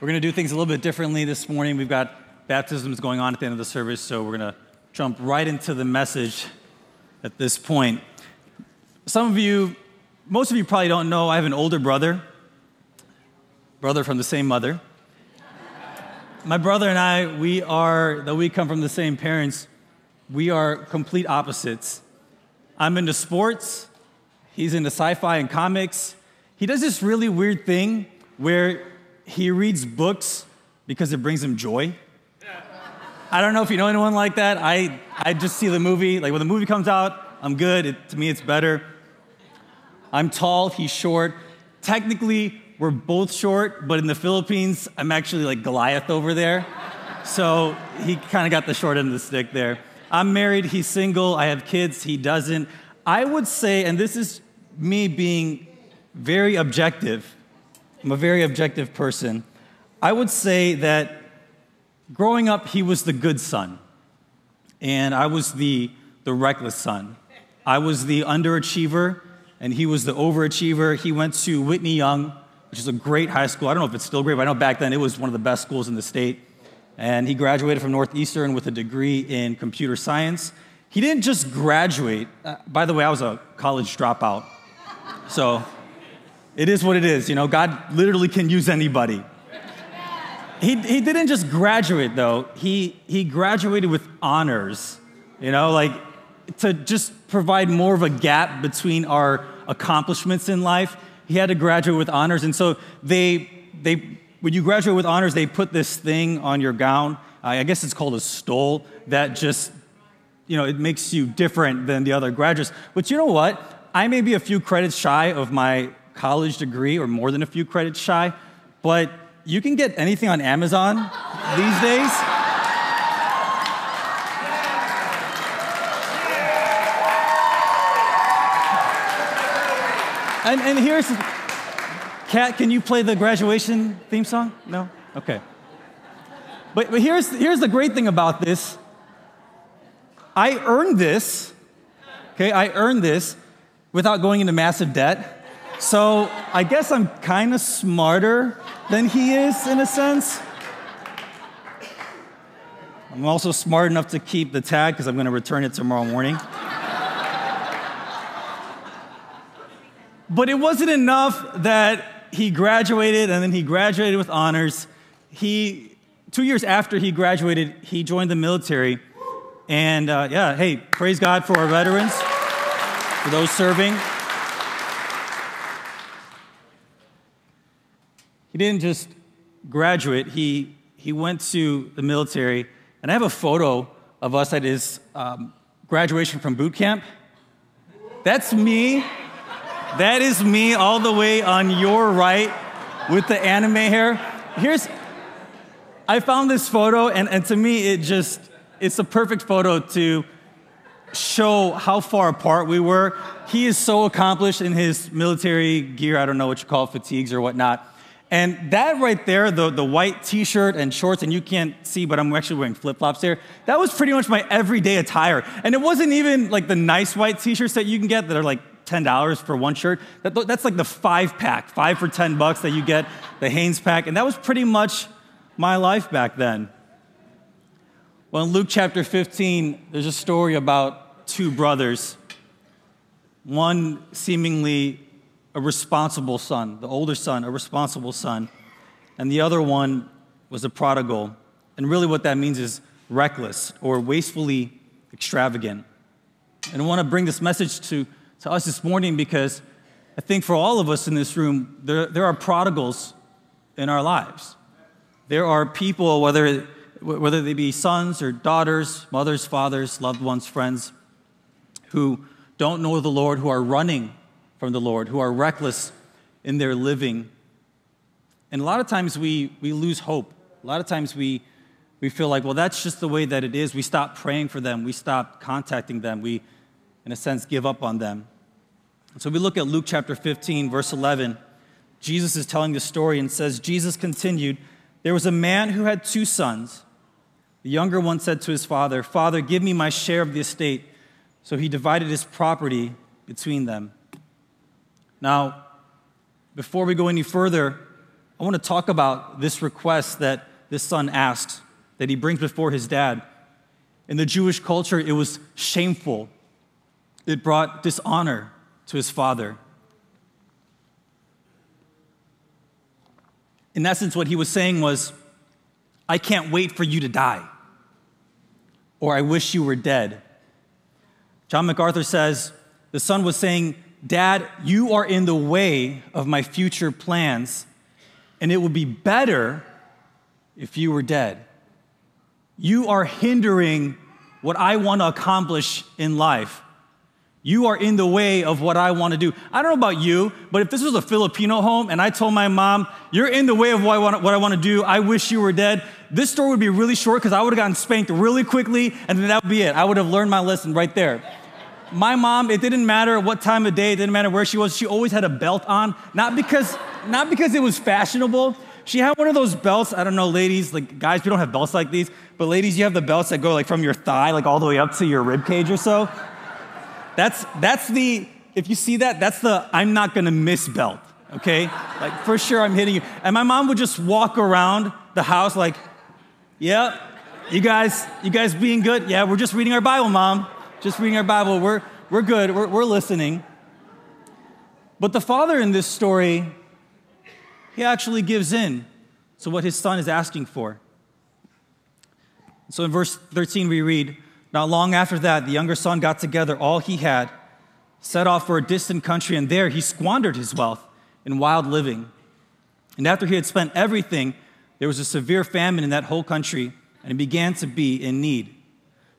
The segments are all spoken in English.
We're going to do things a little bit differently this morning. We've got baptisms going on at the end of the service, so we're going to jump right into the message at this point. Some of you, most of you probably don't know, I have an older brother, brother from the same mother. My brother and I, we are, though we come from the same parents, we are complete opposites. I'm into sports, he's into sci fi and comics. He does this really weird thing where he reads books because it brings him joy. I don't know if you know anyone like that. I, I just see the movie. Like when the movie comes out, I'm good. It, to me, it's better. I'm tall, he's short. Technically, we're both short, but in the Philippines, I'm actually like Goliath over there. So he kind of got the short end of the stick there. I'm married, he's single, I have kids, he doesn't. I would say, and this is me being very objective, I'm a very objective person. I would say that growing up, he was the good son, and I was the, the reckless son. I was the underachiever, and he was the overachiever. He went to Whitney Young, which is a great high school. I don't know if it's still great, but I know back then it was one of the best schools in the state. And he graduated from Northeastern with a degree in computer science. He didn't just graduate. Uh, by the way, I was a college dropout. So it is what it is. You know, God literally can use anybody. He, he didn't just graduate, though, he, he graduated with honors. You know, like to just provide more of a gap between our accomplishments in life, he had to graduate with honors. And so they, they when you graduate with honors, they put this thing on your gown. I guess it's called a stole that just, you know, it makes you different than the other graduates. But you know what? I may be a few credits shy of my college degree or more than a few credits shy, but you can get anything on Amazon these days. And, and here's, Kat, can you play the graduation theme song? No? Okay. But, but here's, here's the great thing about this I earned this, okay? I earned this without going into massive debt. So I guess I'm kind of smarter than he is in a sense. I'm also smart enough to keep the tag because I'm going to return it tomorrow morning. but it wasn't enough that he graduated and then he graduated with honors. He, two years after he graduated, he joined the military. And uh, yeah, hey, praise God for our veterans, for those serving. He didn't just graduate, he, he went to the military. And I have a photo of us at his um, graduation from boot camp. That's me. That is me all the way on your right with the anime hair. Here's, I found this photo, and, and to me, it just, it's a perfect photo to show how far apart we were. He is so accomplished in his military gear. I don't know what you call it, fatigues or whatnot. And that right there, the, the white t shirt and shorts, and you can't see, but I'm actually wearing flip flops here, that was pretty much my everyday attire. And it wasn't even like the nice white t shirts that you can get that are like $10 for one shirt. That, that's like the five pack, five for 10 bucks that you get, the Hanes pack. And that was pretty much my life back then. Well, in Luke chapter 15, there's a story about two brothers. One seemingly a responsible son, the older son, a responsible son, and the other one was a prodigal. And really, what that means is reckless or wastefully extravagant. And I want to bring this message to, to us this morning because I think for all of us in this room, there, there are prodigals in our lives. There are people, whether, whether they be sons or daughters, mothers, fathers, loved ones, friends, who don't know the Lord, who are running from the Lord, who are reckless in their living. And a lot of times we, we lose hope. A lot of times we, we feel like, well, that's just the way that it is. We stop praying for them. We stop contacting them. We, in a sense, give up on them. So we look at Luke chapter 15, verse 11. Jesus is telling the story and says, Jesus continued, There was a man who had two sons. The younger one said to his father, Father, give me my share of the estate. So he divided his property between them. Now, before we go any further, I want to talk about this request that this son asks, that he brings before his dad. In the Jewish culture, it was shameful, it brought dishonor to his father. In essence, what he was saying was, I can't wait for you to die, or I wish you were dead. John MacArthur says, the son was saying, Dad, you are in the way of my future plans, and it would be better if you were dead. You are hindering what I want to accomplish in life. You are in the way of what I want to do. I don't know about you, but if this was a Filipino home and I told my mom, You're in the way of what I want, what I want to do, I wish you were dead, this story would be really short because I would have gotten spanked really quickly and then that would be it. I would have learned my lesson right there. My mom, it didn't matter what time of day, it didn't matter where she was, she always had a belt on, not because, not because it was fashionable. She had one of those belts, I don't know, ladies, like guys, we don't have belts like these, but ladies, you have the belts that go like from your thigh, like all the way up to your rib cage or so. That's, that's the, if you see that, that's the I'm not gonna miss belt, okay? Like for sure I'm hitting you. And my mom would just walk around the house like, yeah, you guys, you guys being good? Yeah, we're just reading our Bible, mom. Just reading our Bible. We're, we're good, we're, we're listening. But the father in this story, he actually gives in to what his son is asking for. So in verse 13, we read, not long after that, the younger son got together all he had, set off for a distant country, and there he squandered his wealth in wild living. And after he had spent everything, there was a severe famine in that whole country, and he began to be in need.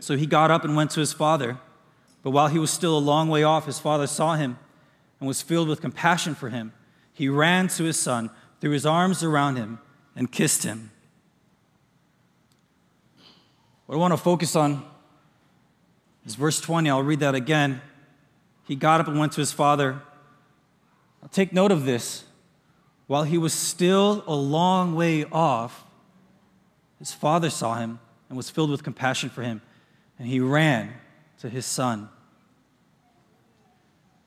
So he got up and went to his father. But while he was still a long way off, his father saw him and was filled with compassion for him. He ran to his son, threw his arms around him, and kissed him. What I want to focus on is verse 20. I'll read that again. He got up and went to his father. I'll take note of this. While he was still a long way off, his father saw him and was filled with compassion for him, and he ran to his son.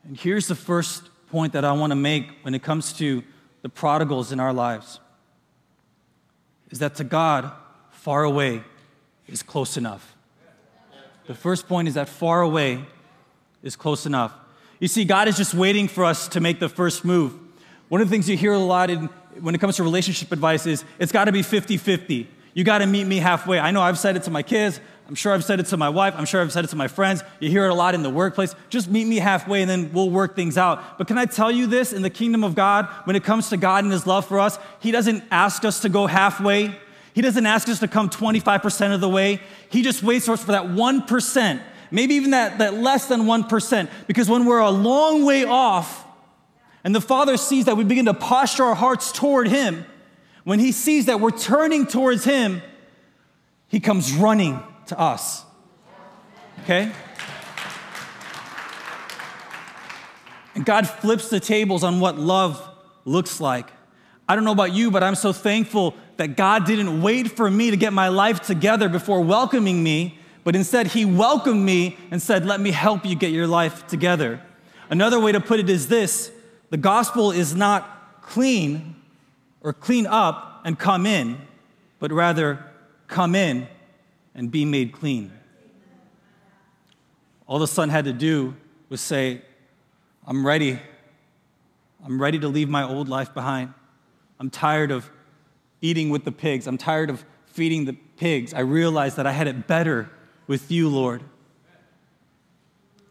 And here's the first point that I want to make when it comes to the prodigals in our lives is that to God, far away is close enough. The first point is that far away is close enough. You see, God is just waiting for us to make the first move. One of the things you hear a lot in, when it comes to relationship advice is it's got to be 50 50. You got to meet me halfway. I know I've said it to my kids. I'm sure I've said it to my wife. I'm sure I've said it to my friends. You hear it a lot in the workplace. Just meet me halfway and then we'll work things out. But can I tell you this? In the kingdom of God, when it comes to God and His love for us, He doesn't ask us to go halfway. He doesn't ask us to come 25% of the way. He just waits for us for that 1%, maybe even that, that less than 1%. Because when we're a long way off, and the Father sees that we begin to posture our hearts toward Him, when He sees that we're turning towards Him, He comes running to us. Okay? And God flips the tables on what love looks like. I don't know about you, but I'm so thankful that God didn't wait for me to get my life together before welcoming me, but instead He welcomed me and said, Let me help you get your life together. Another way to put it is this the gospel is not clean or clean up and come in, but rather come in and be made clean. All the son had to do was say, I'm ready. I'm ready to leave my old life behind. I'm tired of eating with the pigs. I'm tired of feeding the pigs. I realized that I had it better with you, Lord.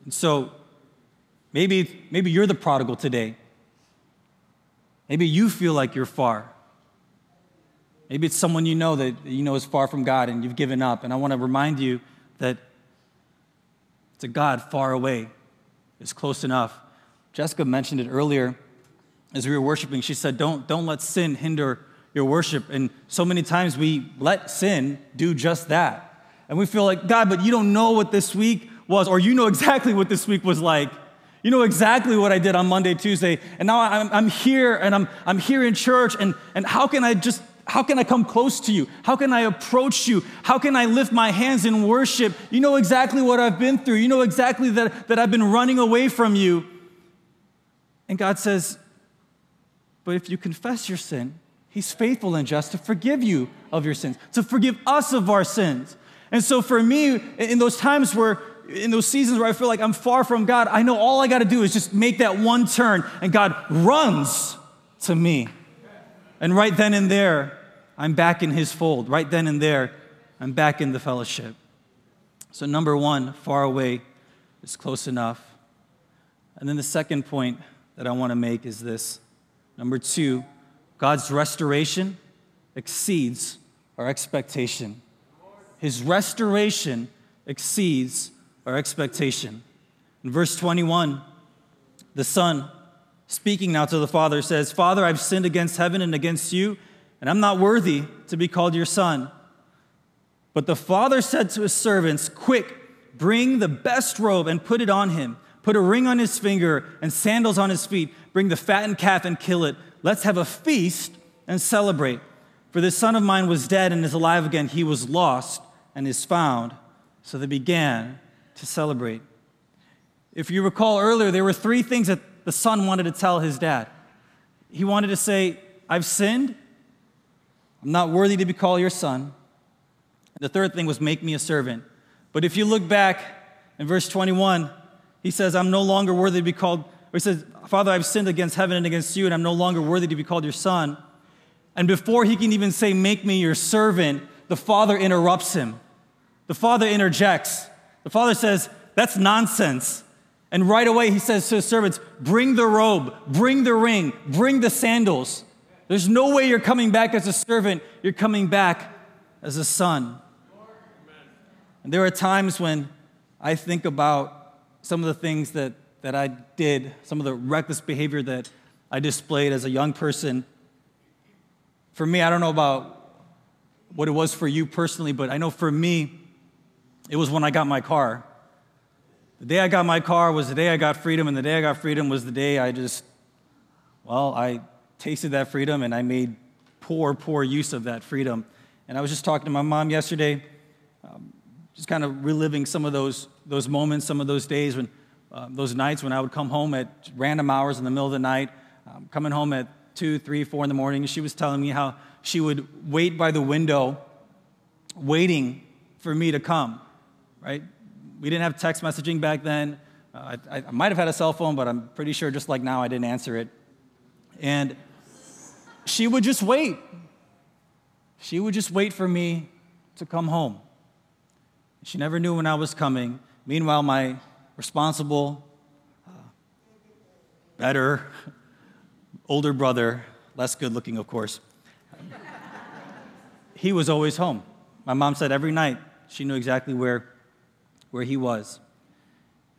And so maybe, maybe you're the prodigal today. Maybe you feel like you're far. Maybe it's someone you know that you know is far from God and you've given up. And I want to remind you that to God, far away is close enough. Jessica mentioned it earlier. as we were worshiping, she said, Don't, don't let sin hinder your worship. And so many times we let sin do just that. And we feel like, God, but you don't know what this week was, or you know exactly what this week was like. You know exactly what I did on Monday, Tuesday, and now I'm, I'm here and I'm, I'm here in church, and, and how can I just how can I come close to you? How can I approach you? How can I lift my hands in worship? You know exactly what I've been through. You know exactly that, that I've been running away from you. And God says, But if you confess your sin, He's faithful and just to forgive you of your sins, to forgive us of our sins. And so for me, in those times where, in those seasons where I feel like I'm far from God, I know all I got to do is just make that one turn, and God runs to me. And right then and there, I'm back in His fold. Right then and there, I'm back in the fellowship. So, number one, far away is close enough. And then the second point that I want to make is this number two, God's restoration exceeds our expectation. His restoration exceeds our expectation. In verse 21, the Son, speaking now to the Father, says, Father, I've sinned against heaven and against you, and I'm not worthy to be called your Son. But the Father said to his servants, Quick, bring the best robe and put it on him. Put a ring on his finger and sandals on his feet. Bring the fattened calf and kill it. Let's have a feast and celebrate. For this son of mine was dead and is alive again. He was lost and is found. So they began to celebrate. If you recall earlier, there were three things that the son wanted to tell his dad. He wanted to say, I've sinned. I'm not worthy to be called your son. The third thing was, make me a servant. But if you look back in verse 21, he says, I'm no longer worthy to be called, he says, Father, I've sinned against heaven and against you, and I'm no longer worthy to be called your son. And before he can even say, Make me your servant, the father interrupts him. The father interjects. The father says, That's nonsense. And right away he says to his servants, Bring the robe, bring the ring, bring the sandals. There's no way you're coming back as a servant, you're coming back as a son. And there are times when I think about some of the things that, that I did, some of the reckless behavior that I displayed as a young person. For me, I don't know about what it was for you personally, but I know for me, it was when I got my car. The day I got my car was the day I got freedom, and the day I got freedom was the day I just, well, I tasted that freedom and I made poor, poor use of that freedom. And I was just talking to my mom yesterday, um, just kind of reliving some of those, those moments, some of those days when, uh, those nights when I would come home at random hours in the middle of the night, um, coming home at two, three, four in the morning. She was telling me how she would wait by the window, waiting for me to come, right? We didn't have text messaging back then. Uh, I, I might have had a cell phone, but I'm pretty sure just like now I didn't answer it. And she would just wait. She would just wait for me to come home. She never knew when I was coming. Meanwhile, my responsible, uh, better, older brother, less good looking, of course, he was always home. My mom said every night she knew exactly where, where he was.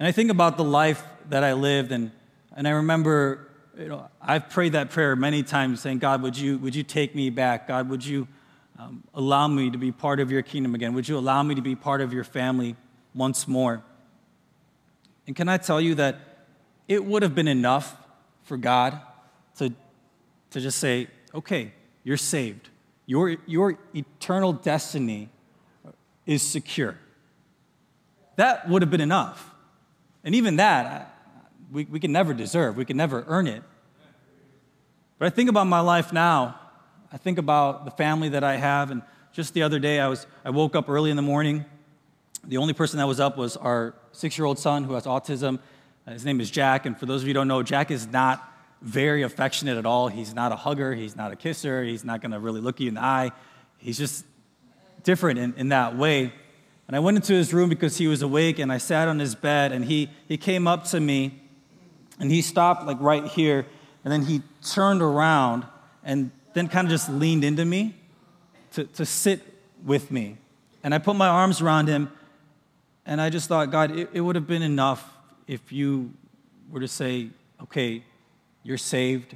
And I think about the life that I lived, and, and I remember, you know, I've prayed that prayer many times saying, God, would you, would you take me back? God, would you um, allow me to be part of your kingdom again? Would you allow me to be part of your family once more? And can I tell you that it would have been enough for God to, to just say, okay, you're saved. Your, your eternal destiny is secure. That would have been enough. And even that, we, we can never deserve, we can never earn it. But I think about my life now, I think about the family that I have, and just the other day, I, was, I woke up early in the morning. The only person that was up was our six year old son who has autism. His name is Jack, and for those of you who don't know, Jack is not very affectionate at all. He's not a hugger, he's not a kisser, he's not gonna really look you in the eye. He's just different in, in that way. And I went into his room because he was awake, and I sat on his bed, and he, he came up to me, and he stopped like right here, and then he turned around and then kind of just leaned into me to, to sit with me. And I put my arms around him, and I just thought, God, it, it would have been enough if you were to say, okay, you're saved,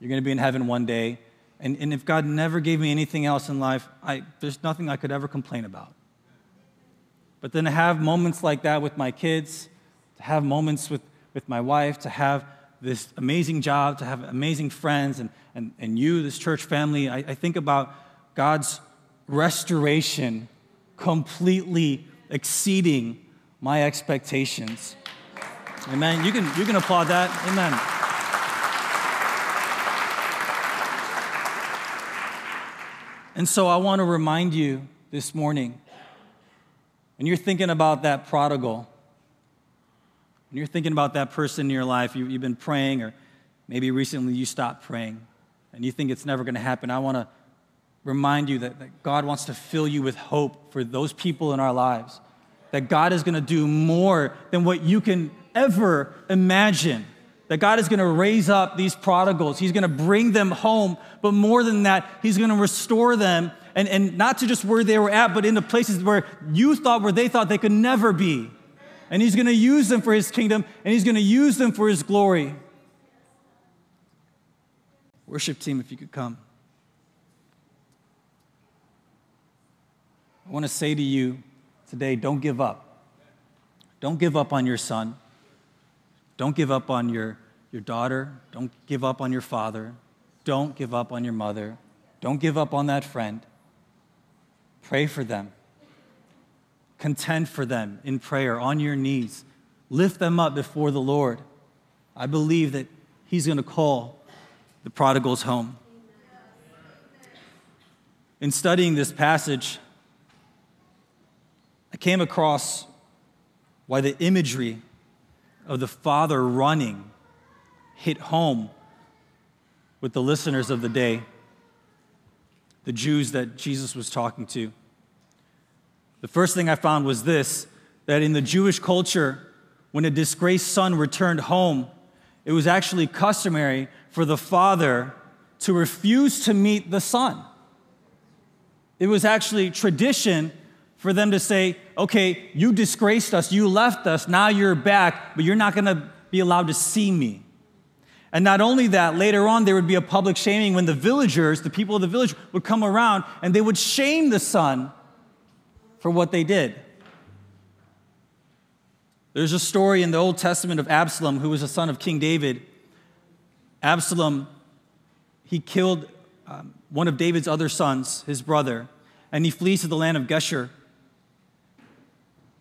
You're going to be in heaven one day. And, and if God never gave me anything else in life, I, there's nothing I could ever complain about. But then to have moments like that with my kids, to have moments with, with my wife, to have this amazing job, to have amazing friends, and, and, and you, this church family, I, I think about God's restoration completely exceeding my expectations. Amen. You can, you can applaud that. Amen. And so I want to remind you this morning when you're thinking about that prodigal, when you're thinking about that person in your life, you, have been praying, or maybe recently you stopped praying and you think it's never going to happen, I want to remind you that, that God wants to fill you with hope for those people in our lives. That God is going to do more than what you can ever imagine that God is going to raise up these prodigals. He's going to bring them home. But more than that, He's going to restore them and, and not to just where they were at, but into places where you thought, where they thought they could never be. And He's going to use them for His kingdom and He's going to use them for His glory. Worship team, if you could come. I want to say to you today don't give up. Don't give up on your son. Don't give up on your your daughter. Don't give up on your father. Don't give up on your mother. Don't give up on that friend. Pray for them. Contend for them in prayer on your knees. Lift them up before the Lord. I believe that He's going to call the prodigals home. In studying this passage, I came across why the imagery of the father running hit home with the listeners of the day, the Jews that Jesus was talking to. The first thing I found was this that in the Jewish culture, when a disgraced son returned home, it was actually customary for the father to refuse to meet the son. It was actually tradition for them to say, okay, you disgraced us, you left us, now you're back, but you're not gonna be allowed to see me. And not only that, later on, there would be a public shaming when the villagers, the people of the village, would come around and they would shame the son for what they did. There's a story in the Old Testament of Absalom, who was a son of King David. Absalom, he killed um, one of David's other sons, his brother, and he flees to the land of Geshur.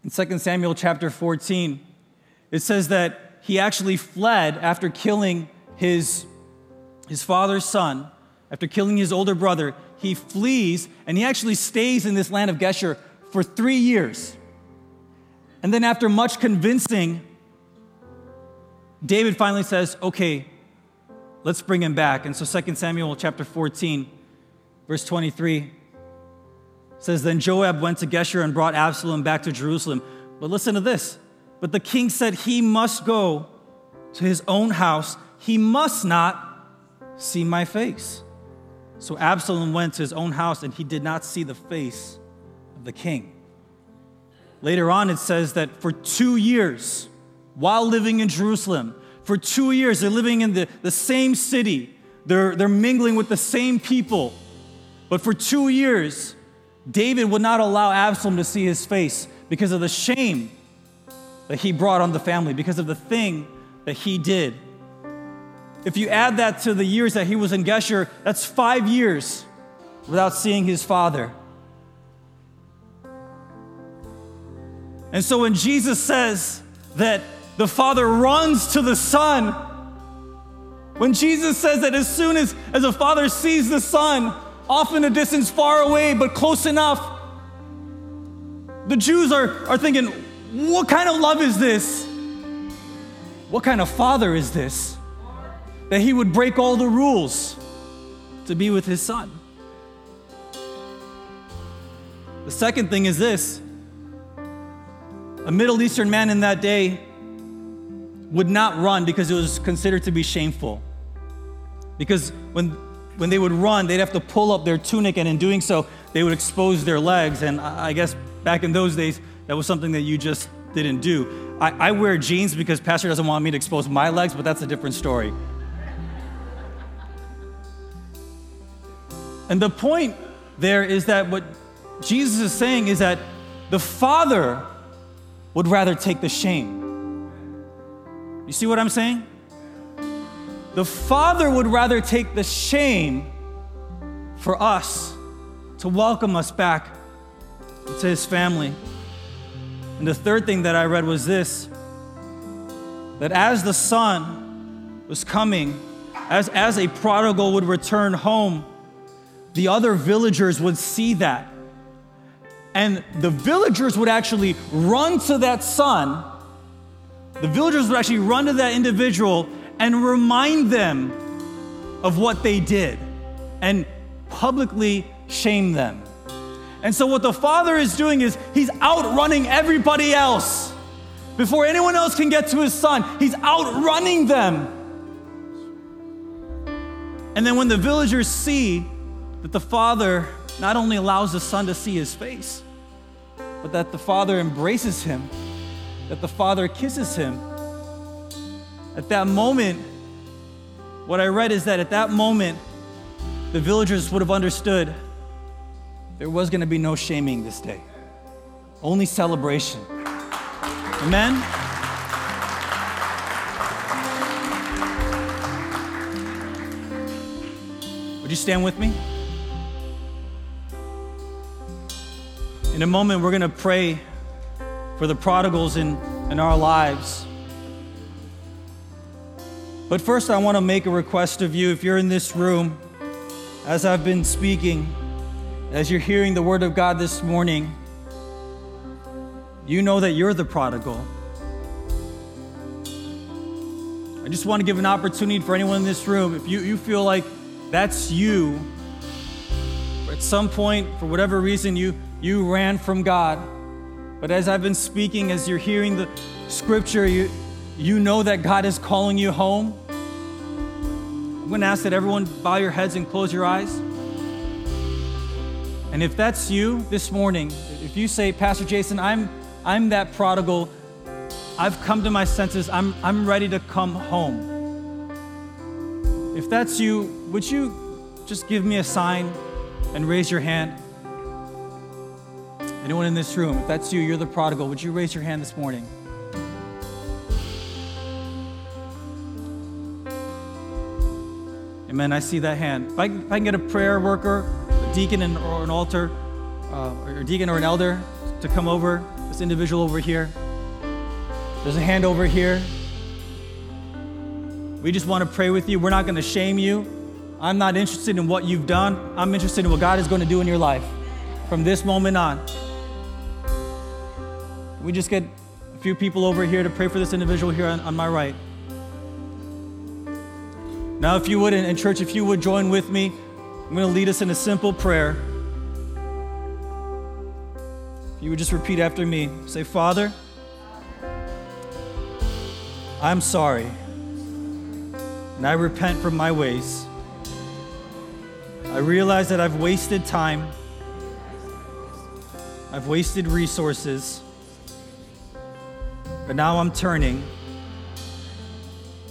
In 2 Samuel chapter 14, it says that he actually fled after killing his, his father's son, after killing his older brother, he flees and he actually stays in this land of Geshur for three years. And then, after much convincing, David finally says, Okay, let's bring him back. And so 2 Samuel chapter 14, verse 23 says, Then Joab went to Geshur and brought Absalom back to Jerusalem. But listen to this. But the king said he must go to his own house he must not see my face. So Absalom went to his own house and he did not see the face of the king. Later on, it says that for two years, while living in Jerusalem, for two years, they're living in the, the same city, they're, they're mingling with the same people. But for two years, David would not allow Absalom to see his face because of the shame that he brought on the family, because of the thing that he did. If you add that to the years that he was in Geshur, that's five years without seeing his father. And so when Jesus says that the Father runs to the Son, when Jesus says that as soon as, as a father sees the Son, off in a distance, far away, but close enough, the Jews are, are thinking, what kind of love is this? What kind of father is this? that he would break all the rules to be with his son. The second thing is this a Middle Eastern man in that day would not run because it was considered to be shameful. Because when, when they would run, they'd have to pull up their tunic, and in doing so, they would expose their legs. And I guess back in those days, that was something that you just didn't do. I, I wear jeans because Pastor doesn't want me to expose my legs, but that's a different story. And the point there is that what Jesus is saying is that the Father would rather take the shame. You see what I'm saying? The Father would rather take the shame for us to welcome us back to His family. And the third thing that I read was this that as the Son was coming, as, as a prodigal would return home, the other villagers would see that. And the villagers would actually run to that son. The villagers would actually run to that individual and remind them of what they did and publicly shame them. And so, what the father is doing is he's outrunning everybody else. Before anyone else can get to his son, he's outrunning them. And then, when the villagers see that the father not only allows the son to see his face, but that the father embraces him, that the father kisses him, at that moment, what I read is that at that moment, the villagers would have understood there was going to be no shaming this day, only celebration. Amen? Would you stand with me? In a moment, we're going to pray for the prodigals in, in our lives. But first, I want to make a request of you. If you're in this room, as I've been speaking, as you're hearing the word of God this morning, you know that you're the prodigal. I just want to give an opportunity for anyone in this room. If you, you feel like that's you, at some point, for whatever reason, you, you ran from God. But as I've been speaking, as you're hearing the scripture, you, you know that God is calling you home. Going to ask that everyone bow your heads and close your eyes. And if that's you this morning, if you say, Pastor Jason, I'm, I'm that prodigal, I've come to my senses, I'm, I'm ready to come home. If that's you, would you just give me a sign and raise your hand? Anyone in this room, if that's you, you're the prodigal, would you raise your hand this morning? Amen. I see that hand. If I, if I can get a prayer worker, a deacon and, or an altar, uh, or a deacon or an elder to come over, this individual over here. There's a hand over here. We just want to pray with you. We're not going to shame you. I'm not interested in what you've done. I'm interested in what God is going to do in your life from this moment on. We just get a few people over here to pray for this individual here on, on my right. Now, if you would, in church, if you would join with me, I'm going to lead us in a simple prayer. If you would just repeat after me say, Father, I'm sorry, and I repent from my ways. I realize that I've wasted time, I've wasted resources, but now I'm turning.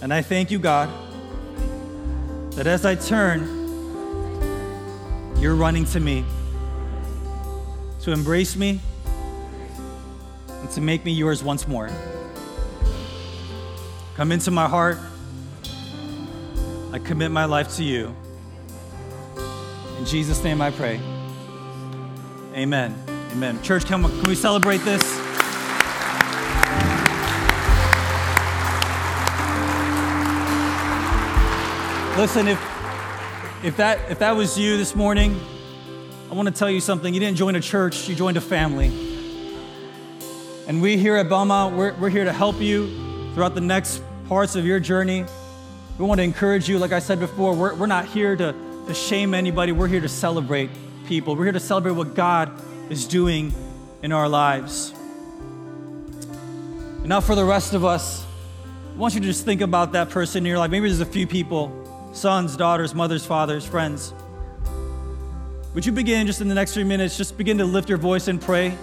And I thank you, God that as I turn, you're running to me to embrace me and to make me yours once more. Come into my heart. I commit my life to you. In Jesus' name I pray. Amen. Amen. Church, can, can we celebrate this? Listen, if, if, that, if that was you this morning, I want to tell you something. You didn't join a church, you joined a family. And we here at Belmont, we're, we're here to help you throughout the next parts of your journey. We want to encourage you, like I said before, we're, we're not here to, to shame anybody, we're here to celebrate people. We're here to celebrate what God is doing in our lives. And now, for the rest of us, I want you to just think about that person in your life. Maybe there's a few people sons, daughters, mothers, fathers, friends. Would you begin just in the next three minutes, just begin to lift your voice and pray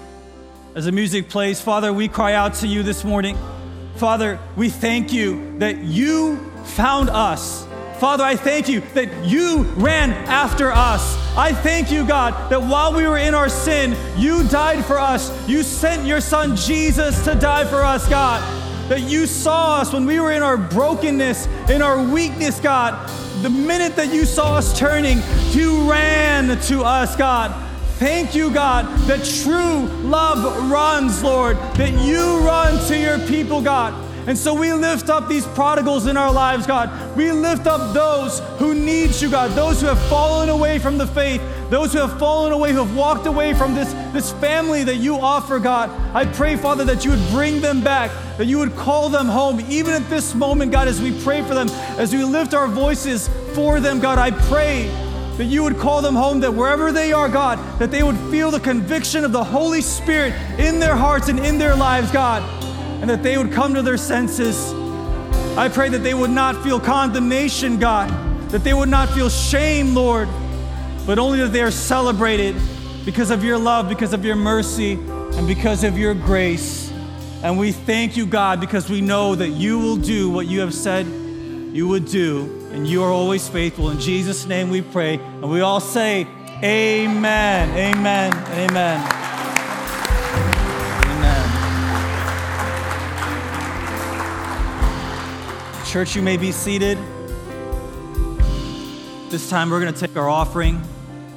as the music plays? Father, we cry out to you this morning. Father, we thank you that you found us. Father, I thank you that you ran after us I thank you, God, that while we were in our sin, you died for us. You sent your son Jesus to die for us, God. That you saw us when we were in our brokenness, in our weakness, God. The minute that you saw us turning, you ran to us, God. Thank you, God, that true love runs, Lord, that you run to your people, God. And so we lift up these prodigals in our lives, God. We lift up those who need you, God, those who have fallen away from the faith, those who have fallen away, who have walked away from this, this family that you offer, God. I pray, Father, that you would bring them back, that you would call them home, even at this moment, God, as we pray for them, as we lift our voices for them, God. I pray that you would call them home, that wherever they are, God, that they would feel the conviction of the Holy Spirit in their hearts and in their lives, God and that they would come to their senses. I pray that they would not feel condemnation, God, that they would not feel shame, Lord, but only that they are celebrated because of your love, because of your mercy, and because of your grace. And we thank you, God, because we know that you will do what you have said you would do, and you are always faithful. In Jesus' name we pray. And we all say, Amen, amen, amen. Church, you may be seated. This time we're going to take our offering.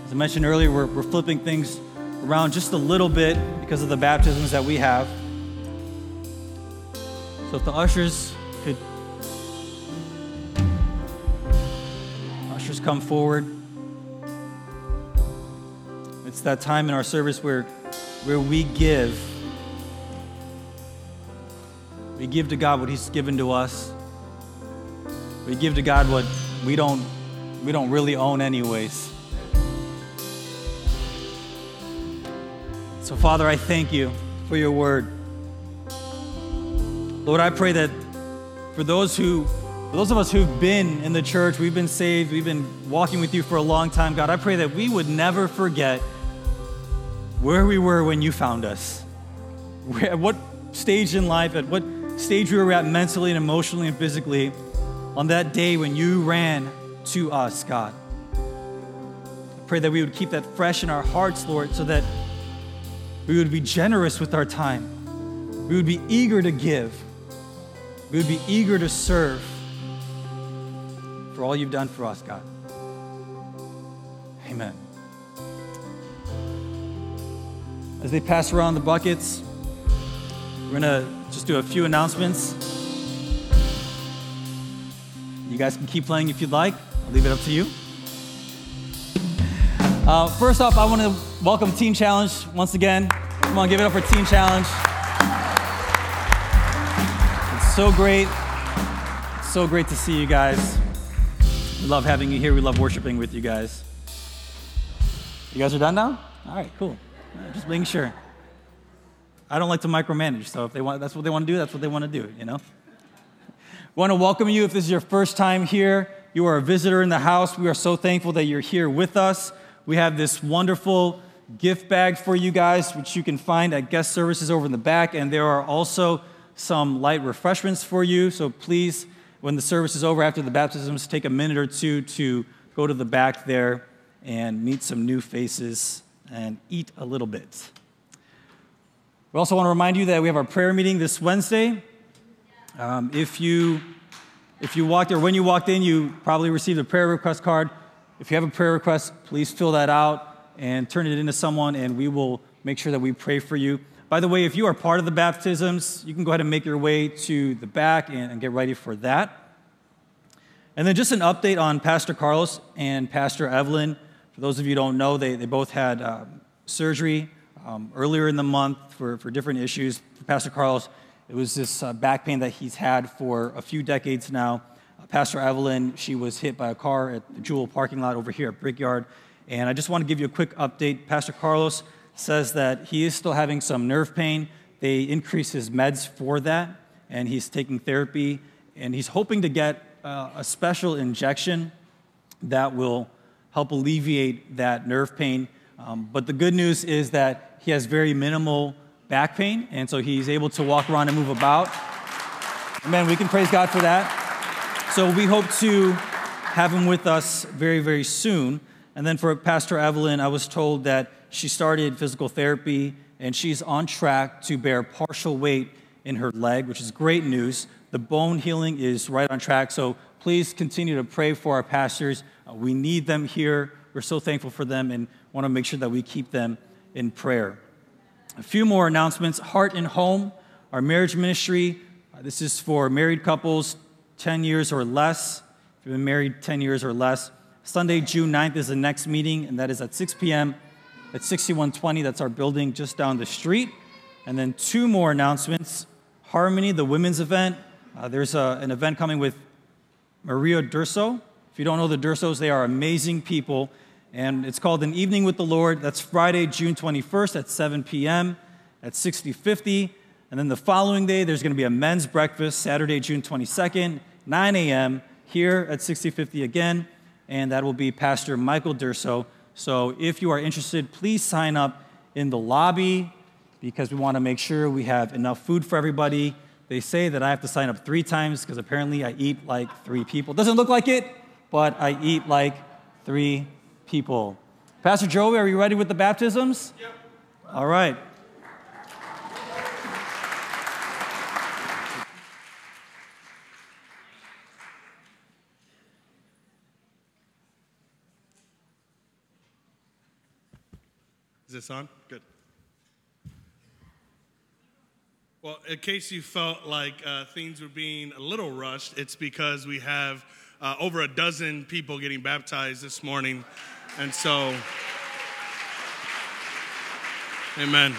As I mentioned earlier, we're, we're flipping things around just a little bit because of the baptisms that we have. So if the ushers could ushers come forward. It's that time in our service where where we give we give to God what he's given to us. We give to God what we don't we don't really own anyways. So Father, I thank you for your word. Lord, I pray that for those who for those of us who've been in the church, we've been saved, we've been walking with you for a long time, God, I pray that we would never forget where we were when you found us. At what stage in life, at what stage we were at mentally and emotionally and physically on that day when you ran to us, God. I pray that we would keep that fresh in our hearts, Lord, so that we would be generous with our time. We would be eager to give. We would be eager to serve for all you've done for us, God. Amen. As they pass around the buckets, we're going to just do a few announcements. Guys can keep playing if you'd like. I'll leave it up to you. Uh, first off, I want to welcome Teen Challenge once again. Come on, give it up for Teen Challenge. It's so great. So great to see you guys. We love having you here. We love worshiping with you guys. You guys are done now? All right, cool. just making sure. I don't like to micromanage, so if they want, that's what they want to do, that's what they want to do, you know? We want to welcome you if this is your first time here. You are a visitor in the house. We are so thankful that you're here with us. We have this wonderful gift bag for you guys, which you can find at guest services over in the back. And there are also some light refreshments for you. So please, when the service is over after the baptisms, take a minute or two to go to the back there and meet some new faces and eat a little bit. We also want to remind you that we have our prayer meeting this Wednesday. Um, if you if you walked or when you walked in, you probably received a prayer request card. If you have a prayer request, please fill that out and turn it into someone, and we will make sure that we pray for you. By the way, if you are part of the baptisms, you can go ahead and make your way to the back and, and get ready for that. And then just an update on Pastor Carlos and Pastor Evelyn. For those of you who don't know, they, they both had um, surgery um, earlier in the month for, for different issues. For Pastor Carlos, it was this uh, back pain that he's had for a few decades now. Uh, Pastor Evelyn, she was hit by a car at the Jewel parking lot over here at Brickyard. And I just want to give you a quick update. Pastor Carlos says that he is still having some nerve pain. They increased his meds for that, and he's taking therapy. And he's hoping to get uh, a special injection that will help alleviate that nerve pain. Um, but the good news is that he has very minimal back pain, and so he's able to walk around and move about. Amen. We can praise God for that. So we hope to have him with us very, very soon. And then for Pastor Evelyn, I was told that she started physical therapy and she's on track to bear partial weight in her leg, which is great news. The bone healing is right on track. So please continue to pray for our pastors. Uh, we need them here. We're so thankful for them and want to make sure that we keep them in prayer. A few more announcements Heart and Home, our marriage ministry. Uh, this is for married couples 10 years or less. If you've been married 10 years or less, Sunday, June 9th is the next meeting, and that is at 6 p.m. at 6120. That's our building just down the street. And then two more announcements Harmony, the women's event. Uh, there's a, an event coming with Maria Durso. If you don't know the Dursos, they are amazing people. And it's called An Evening with the Lord. That's Friday, June 21st at 7 p.m. at 6050. And then the following day, there's going to be a men's breakfast, Saturday, June 22nd, 9 a.m., here at 6050 again. And that will be Pastor Michael Durso. So if you are interested, please sign up in the lobby because we want to make sure we have enough food for everybody. They say that I have to sign up three times because apparently I eat like three people. Doesn't look like it, but I eat like three people. Pastor Joey, are you ready with the baptisms? Yep. All right. Is this on? Good. Well, in case you felt like uh, things were being a little rushed, it's because we have uh, over a dozen people getting baptized this morning. And so, amen.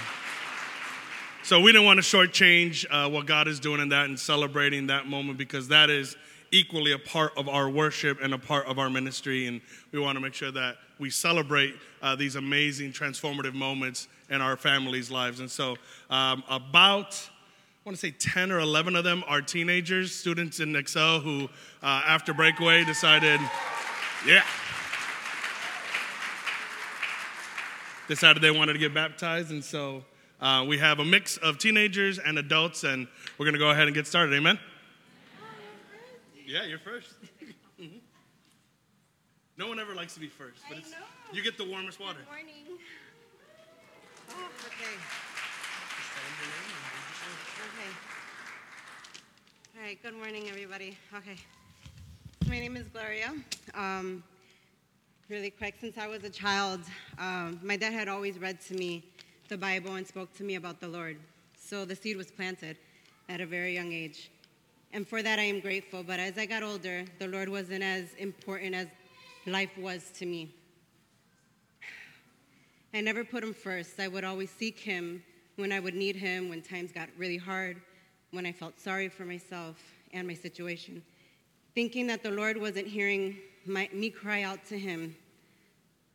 So we didn't want to shortchange uh, what God is doing in that and celebrating that moment because that is equally a part of our worship and a part of our ministry. And we want to make sure that we celebrate uh, these amazing transformative moments in our families' lives. And so, um, about I want to say 10 or 11 of them are teenagers, students in Excel who, uh, after breakaway, decided, yeah, decided they wanted to get baptized. And so uh, we have a mix of teenagers and adults, and we're going to go ahead and get started. Amen? Yeah, you're first. mm-hmm. No one ever likes to be first, but you get the warmest water. Good morning. Oh, okay. Okay. All right, good morning, everybody. Okay. My name is Gloria. Um, really quick, since I was a child, um, my dad had always read to me the Bible and spoke to me about the Lord. So the seed was planted at a very young age. And for that, I am grateful. But as I got older, the Lord wasn't as important as life was to me. I never put him first. I would always seek him when I would need him, when times got really hard, when I felt sorry for myself and my situation. Thinking that the Lord wasn't hearing my, me cry out to him,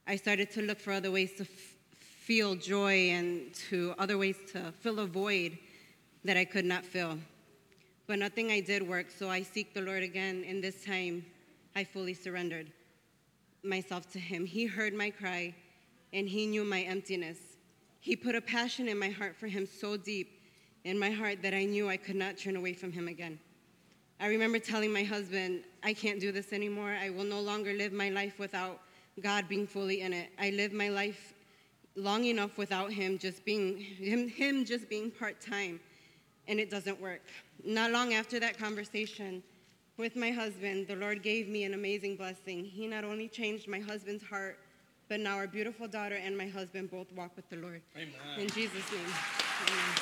I started to look for other ways to f- feel joy and to other ways to fill a void that I could not fill. But nothing I did worked, so I seek the Lord again, and this time I fully surrendered myself to him. He heard my cry, and he knew my emptiness. He put a passion in my heart for him so deep in my heart that I knew I could not turn away from him again. I remember telling my husband, I can't do this anymore. I will no longer live my life without God being fully in it. I live my life long enough without him just being him, him just being part-time and it doesn't work. Not long after that conversation with my husband, the Lord gave me an amazing blessing. He not only changed my husband's heart, but now our beautiful daughter and my husband both walk with the Lord. Amen. In Jesus' name. Amen.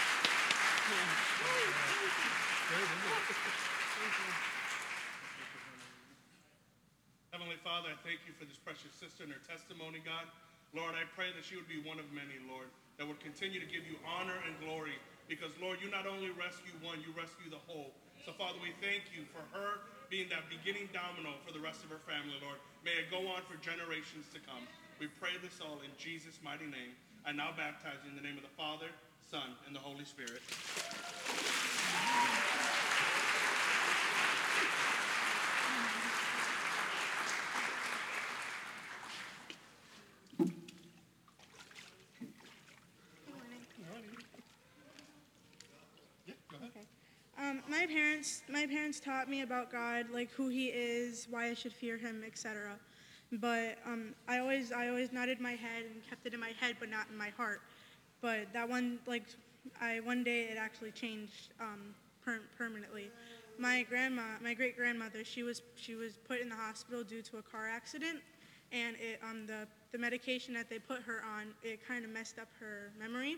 Heavenly Father, I thank you for this precious sister and her testimony, God. Lord, I pray that she would be one of many, Lord, that would continue to give you honor and glory because, Lord, you not only rescue one, you rescue the whole. So, Father, we thank you for her being that beginning domino for the rest of her family, Lord. May it go on for generations to come. We pray this all in Jesus' mighty name. I now baptize you in the name of the Father, Son, and the Holy Spirit. Um, my parents, my parents taught me about God, like who He is, why I should fear Him, etc. but um, I always I always nodded my head and kept it in my head, but not in my heart. But that one like I one day it actually changed um, per- permanently. My grandma, my great grandmother, she was she was put in the hospital due to a car accident, and it um, the the medication that they put her on it kind of messed up her memory.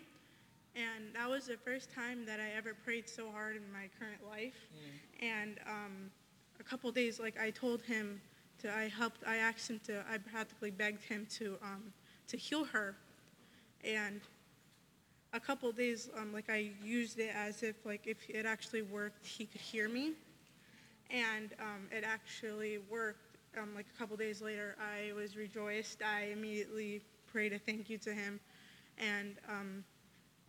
And that was the first time that I ever prayed so hard in my current life. And um, a couple days, like I told him to, I helped, I asked him to, I practically begged him to, um, to heal her. And a couple days, um, like I used it as if, like, if it actually worked, he could hear me. And um, it actually worked. Um, like a couple days later, I was rejoiced. I immediately prayed a thank you to him, and um,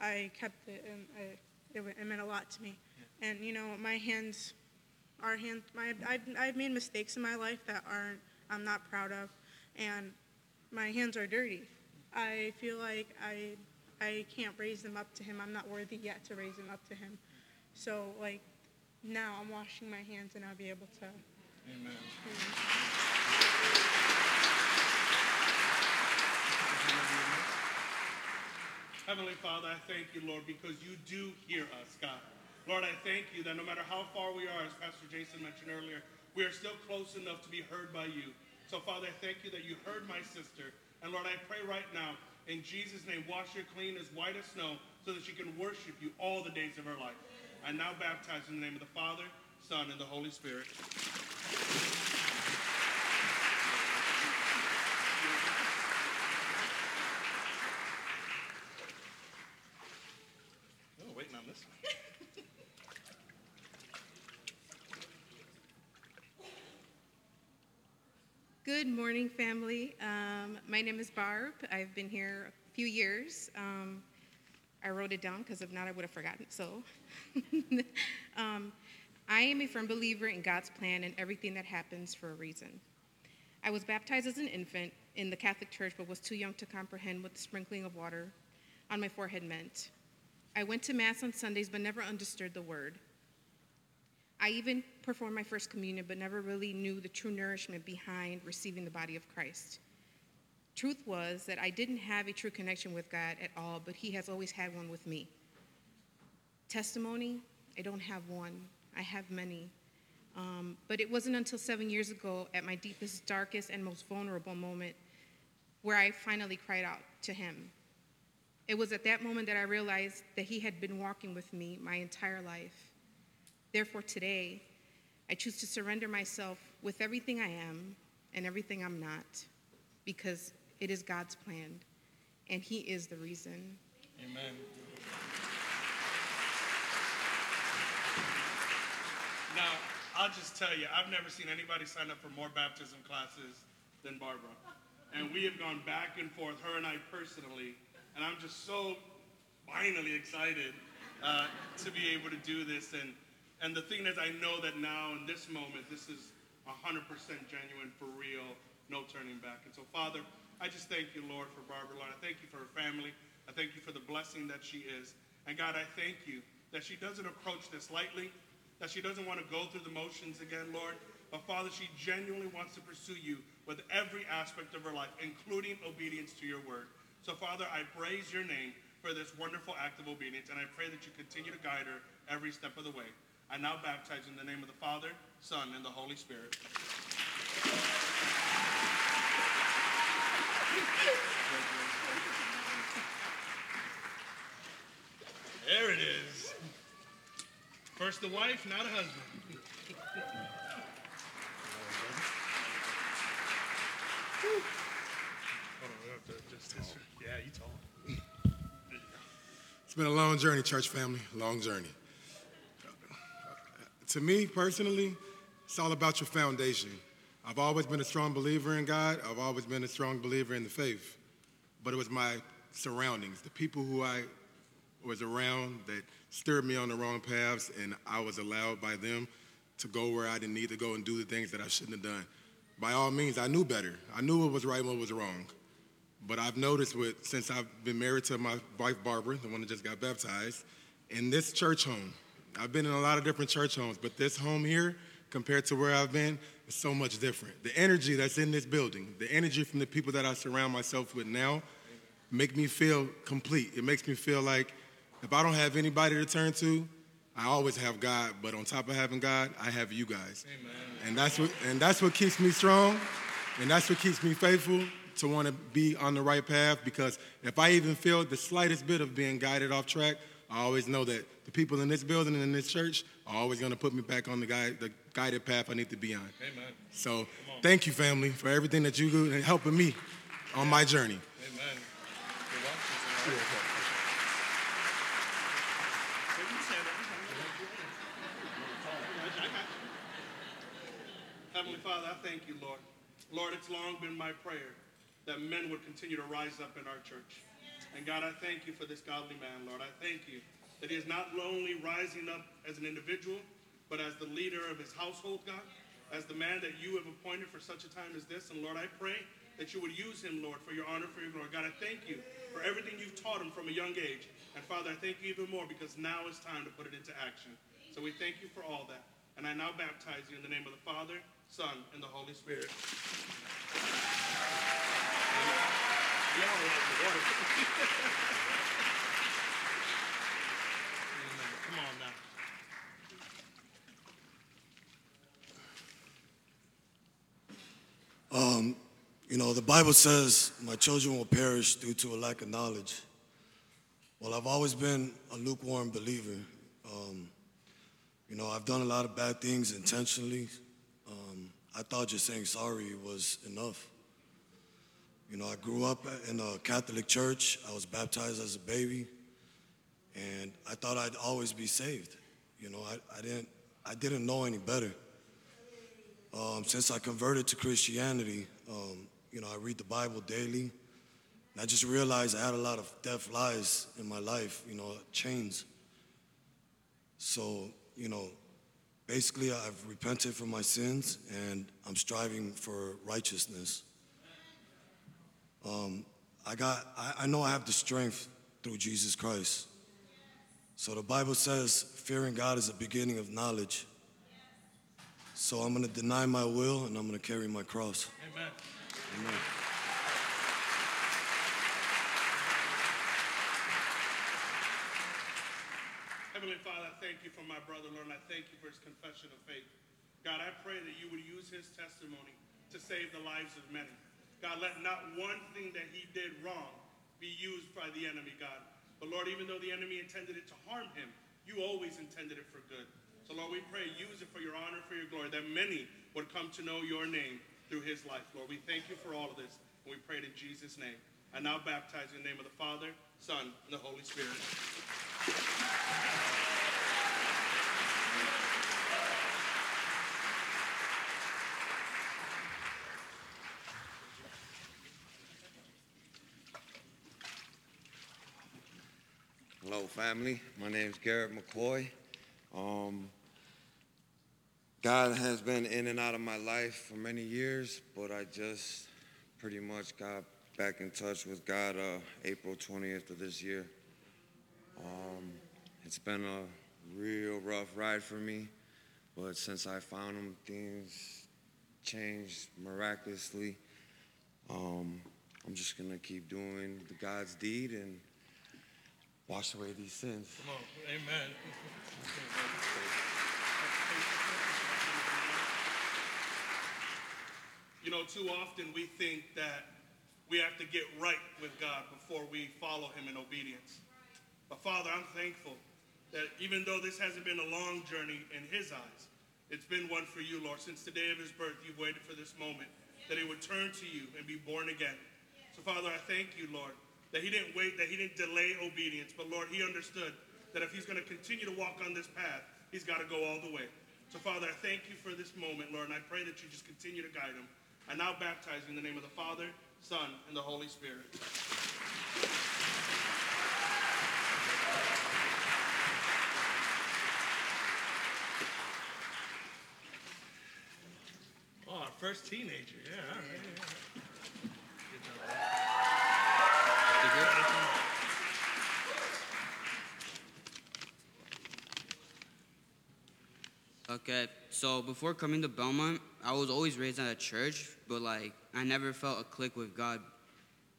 I kept it, and I, it, it meant a lot to me. And you know, my hands, our hands, my I've, I've made mistakes in my life that aren't I'm not proud of, and my hands are dirty. I feel like I I can't raise them up to him. I'm not worthy yet to raise them up to him. So like now I'm washing my hands and I'll be able to. Amen. Heavenly Father, I thank you, Lord, because you do hear us, God. Lord, I thank you that no matter how far we are, as Pastor Jason mentioned earlier, we are still close enough to be heard by you. So, Father, I thank you that you heard my sister. And Lord, I pray right now, in Jesus' name, wash her clean as white as snow so that she can worship you all the days of her life. I now baptize in the name of the Father, Son, and the Holy Spirit. Oh, waiting on this one. Good morning, family. Um, my name is Barb. I've been here a few years. Um, I wrote it down because if not, I would have forgotten. So, um, I am a firm believer in God's plan and everything that happens for a reason. I was baptized as an infant in the Catholic Church, but was too young to comprehend what the sprinkling of water on my forehead meant. I went to Mass on Sundays, but never understood the word. I even performed my first communion, but never really knew the true nourishment behind receiving the body of Christ. Truth was that I didn't have a true connection with God at all, but He has always had one with me. Testimony, I don't have one, I have many. Um, but it wasn't until seven years ago, at my deepest, darkest, and most vulnerable moment, where I finally cried out to Him. It was at that moment that I realized that He had been walking with me my entire life. Therefore, today, I choose to surrender myself with everything I am and everything I'm not, because it is God's plan, and He is the reason. Amen. Now, I'll just tell you, I've never seen anybody sign up for more baptism classes than Barbara. And we have gone back and forth, her and I personally, and I'm just so finally excited uh, to be able to do this. And, and the thing is, I know that now in this moment, this is 100% genuine, for real, no turning back. And so, Father, I just thank you, Lord, for Barbara. Lord, I thank you for her family. I thank you for the blessing that she is. And God, I thank you that she doesn't approach this lightly, that she doesn't want to go through the motions again, Lord. But Father, she genuinely wants to pursue you with every aspect of her life, including obedience to your word. So, Father, I praise your name for this wonderful act of obedience, and I pray that you continue to guide her every step of the way. I now baptize in the name of the Father, Son, and the Holy Spirit. There it is. First the wife, now the husband. Hold on, we have to just this. Yeah, you tall. It's been a long journey, church family, long journey. To me personally, it's all about your foundation. I've always been a strong believer in God. I've always been a strong believer in the faith. But it was my surroundings, the people who I was around that steered me on the wrong paths, and I was allowed by them to go where I didn't need to go and do the things that I shouldn't have done. By all means, I knew better. I knew what was right and what was wrong. But I've noticed with since I've been married to my wife Barbara, the one that just got baptized, in this church home, I've been in a lot of different church homes, but this home here compared to where I've been is so much different. The energy that's in this building, the energy from the people that I surround myself with now, make me feel complete. It makes me feel like if I don't have anybody to turn to, I always have God, but on top of having God, I have you guys. Amen. And that's what and that's what keeps me strong, and that's what keeps me faithful to want to be on the right path because if I even feel the slightest bit of being guided off track, I always know that the people in this building and in this church are always going to put me back on the guide, the guided path I need to be on. Amen. So thank you, family, for everything that you do and helping me on my journey. Amen. Heavenly Father, I thank you, Lord. Lord, it's long been my prayer that men would continue to rise up in our church. And God, I thank you for this godly man, Lord. I thank you that he is not only rising up as an individual, but as the leader of his household, God, as the man that you have appointed for such a time as this. And Lord, I pray that you would use him, Lord, for your honor, for your glory. God, I thank you for everything you've taught him from a young age. And Father, I thank you even more because now is time to put it into action. So we thank you for all that. And I now baptize you in the name of the Father, Son, and the Holy Spirit. Um, you know, the Bible says, My children will perish due to a lack of knowledge. Well, I've always been a lukewarm believer. Um, you know, I've done a lot of bad things intentionally. Um, I thought just saying sorry was enough. You know, I grew up in a Catholic church. I was baptized as a baby, and I thought I'd always be saved. You know, I, I didn't I didn't know any better. Um, since I converted to Christianity, um, you know, I read the Bible daily, and I just realized I had a lot of deaf lies in my life. You know, chains. So, you know, basically, I've repented for my sins, and I'm striving for righteousness. Um, I got, I, I know I have the strength through Jesus Christ. So the Bible says, fearing God is the beginning of knowledge. So I'm going to deny my will and I'm going to carry my cross. Amen. Amen. Heavenly Father, I thank you for my brother, Lord, and I thank you for his confession of faith. God, I pray that you would use his testimony to save the lives of many. God, let not one thing that he did wrong be used by the enemy, God. But Lord, even though the enemy intended it to harm him, you always intended it for good. So Lord, we pray, use it for your honor, for your glory, that many would come to know your name through his life. Lord, we thank you for all of this, and we pray in Jesus' name. I now baptize in the name of the Father, Son, and the Holy Spirit. Family. My name is Garrett McCoy. Um, God has been in and out of my life for many years, but I just pretty much got back in touch with God uh, April 20th of this year. Um, it's been a real rough ride for me, but since I found Him, things changed miraculously. Um, I'm just gonna keep doing the God's deed and wash away these sins. Come on. Amen. You know, too often we think that we have to get right with God before we follow Him in obedience. But Father, I'm thankful that even though this hasn't been a long journey in His eyes, it's been one for you, Lord. Since the day of His birth, you've waited for this moment that He would turn to you and be born again. So, Father, I thank you, Lord, that He didn't wait, that He didn't delay obedience, but Lord, He understood that if He's going to continue to walk on this path, He's got to go all the way. So, Father, I thank you for this moment, Lord, and I pray that you just continue to guide him. I now baptize you in the name of the Father, Son, and the Holy Spirit. Oh, our first teenager. Yeah. Good job. Uh, Okay, so before coming to Belmont, I was always raised at a church, but like I never felt a click with God.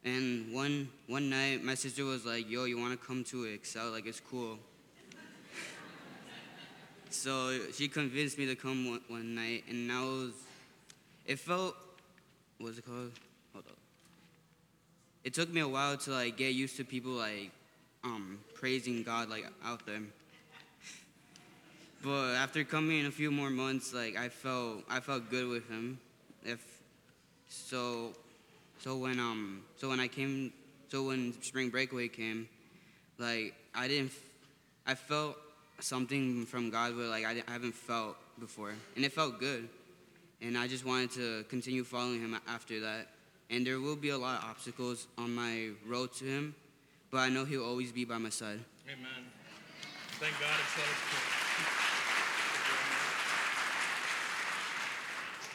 And one one night, my sister was like, "Yo, you want to come to Excel? Like it's cool." so she convinced me to come one, one night, and it was, it felt, what's it called? Hold up. It took me a while to like get used to people like um, praising God like out there. But after coming in a few more months, like I felt I felt good with him. If so, so when um so when I came so when spring breakaway came, like I didn't I felt something from God but like I, I haven't felt before, and it felt good, and I just wanted to continue following Him after that. And there will be a lot of obstacles on my road to Him, but I know He'll always be by my side. Amen. Thank God it's so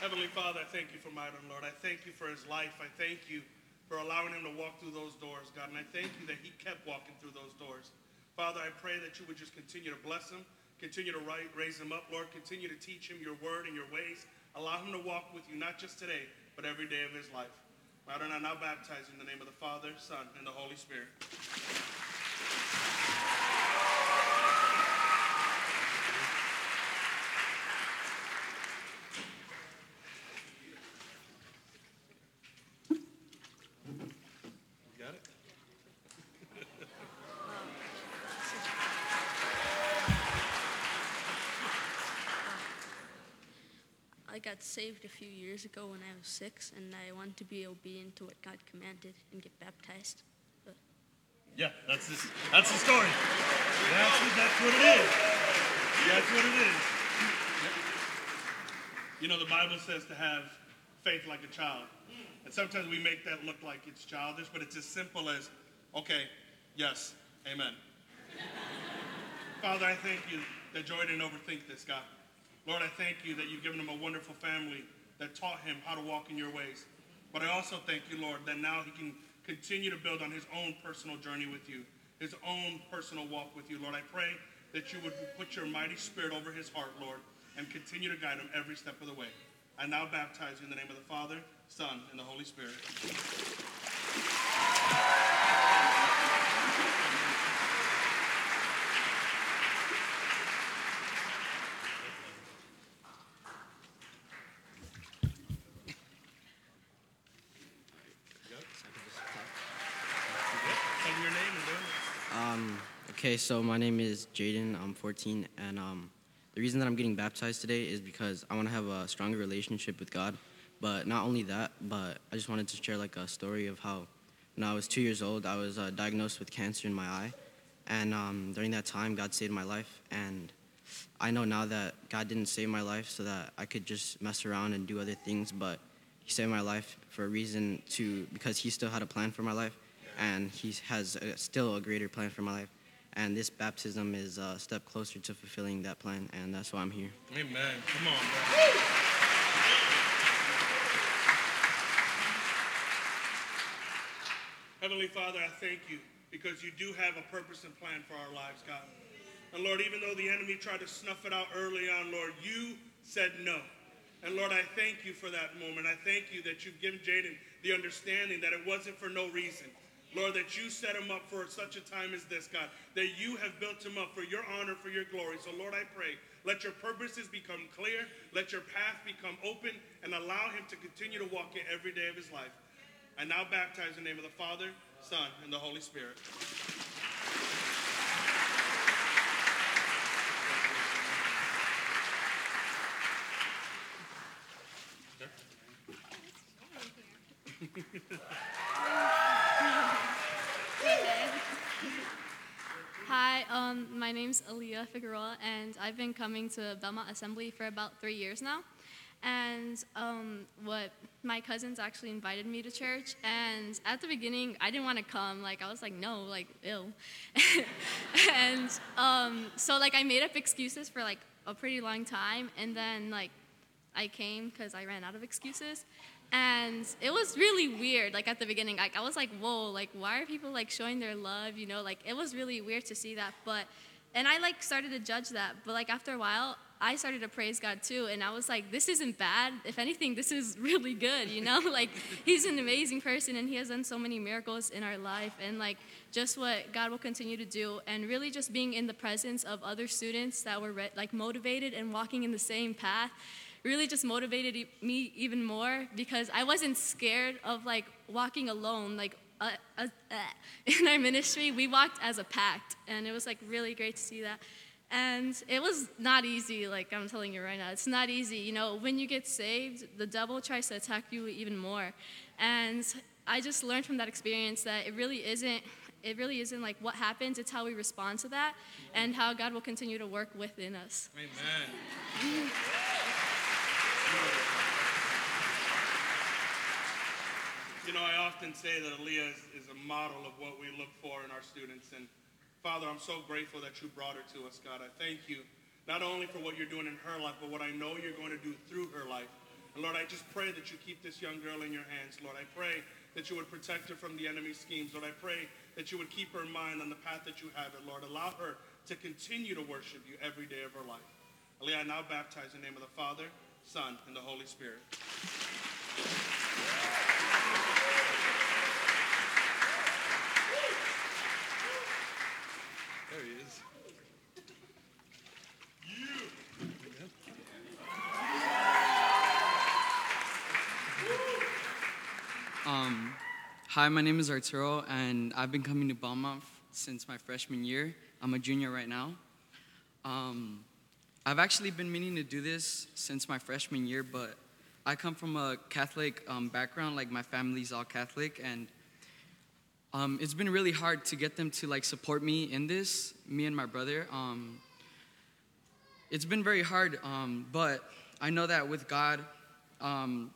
Heavenly Father, I thank you for Myron, Lord. I thank you for his life. I thank you for allowing him to walk through those doors, God. And I thank you that he kept walking through those doors. Father, I pray that you would just continue to bless him, continue to write, raise him up, Lord. Continue to teach him your word and your ways. Allow him to walk with you, not just today, but every day of his life. Myron, I now baptize in the name of the Father, Son, and the Holy Spirit. Got it? I got saved a few years ago when I was six, and I wanted to be obedient to what God commanded and get baptized. But Yeah, that's that's the story. That's, that's what it is. That's what it is. You know, the Bible says to have faith like a child. And sometimes we make that look like it's childish, but it's as simple as, okay, yes, amen. Father, I thank you that Joy didn't overthink this, God. Lord, I thank you that you've given him a wonderful family that taught him how to walk in your ways. But I also thank you, Lord, that now he can continue to build on his own personal journey with you, his own personal walk with you. Lord, I pray that you would put your mighty spirit over his heart, Lord, and continue to guide him every step of the way. I now baptize you in the name of the Father, Son, and the Holy Spirit. Tell me your name and do it. Um, okay, so my name is Jaden. I'm 14, and um, the reason that I'm getting baptized today is because I want to have a stronger relationship with God. But not only that, but I just wanted to share like a story of how when I was two years old, I was uh, diagnosed with cancer in my eye, and um, during that time, God saved my life. And I know now that God didn't save my life so that I could just mess around and do other things, but He saved my life for a reason to because He still had a plan for my life, and He has a, still a greater plan for my life. And this baptism is a step closer to fulfilling that plan, and that's why I'm here. Amen. Come on, bro. Heavenly Father, I thank you because you do have a purpose and plan for our lives, God. And Lord, even though the enemy tried to snuff it out early on, Lord, you said no. And Lord, I thank you for that moment. I thank you that you've given Jaden the understanding that it wasn't for no reason. Lord, that you set him up for such a time as this, God, that you have built him up for your honor, for your glory. So, Lord, I pray, let your purposes become clear, let your path become open, and allow him to continue to walk it every day of his life. I now baptize in the name of the Father, Son, and the Holy Spirit. Hi, um, my name's Aaliyah Figueroa, and I've been coming to Belmont Assembly for about three years now. And um, what my cousins actually invited me to church, and at the beginning, I didn't want to come. Like I was like, no, like ill. and um, so like I made up excuses for like a pretty long time, and then like I came because I ran out of excuses. And it was really weird, like at the beginning. Like I was like, whoa, like why are people like showing their love? You know, like it was really weird to see that. But and I like started to judge that. But like after a while, I started to praise God too. And I was like, this isn't bad. If anything, this is really good, you know? like, He's an amazing person and He has done so many miracles in our life. And like, just what God will continue to do. And really just being in the presence of other students that were re- like motivated and walking in the same path really just motivated me even more because I wasn't scared of like walking alone. Like, uh, uh, uh, in our ministry, we walked as a pact, and it was like really great to see that. And it was not easy, like I'm telling you right now. It's not easy. You know, when you get saved, the devil tries to attack you even more. And I just learned from that experience that it really isn't it really isn't like what happens, it's how we respond to that and how God will continue to work within us. Amen. You know, I often say that Aaliyah is, is a model of what we look for in our students. And Father, I'm so grateful that you brought her to us, God. I thank you not only for what you're doing in her life, but what I know you're going to do through her life. And Lord, I just pray that you keep this young girl in your hands. Lord, I pray that you would protect her from the enemy's schemes. Lord, I pray that you would keep her in mind on the path that you have her. Lord, allow her to continue to worship you every day of her life. Aaliyah, I now baptize in the name of the Father, Son, and the Holy Spirit. There he is. Um, hi, my name is Arturo, and I've been coming to Belmont since my freshman year. I'm a junior right now. Um, I've actually been meaning to do this since my freshman year, but I come from a Catholic um, background, like my family's all Catholic, and um, it's been really hard to get them to like support me in this, me and my brother. Um, it's been very hard, um, but I know that with God, um,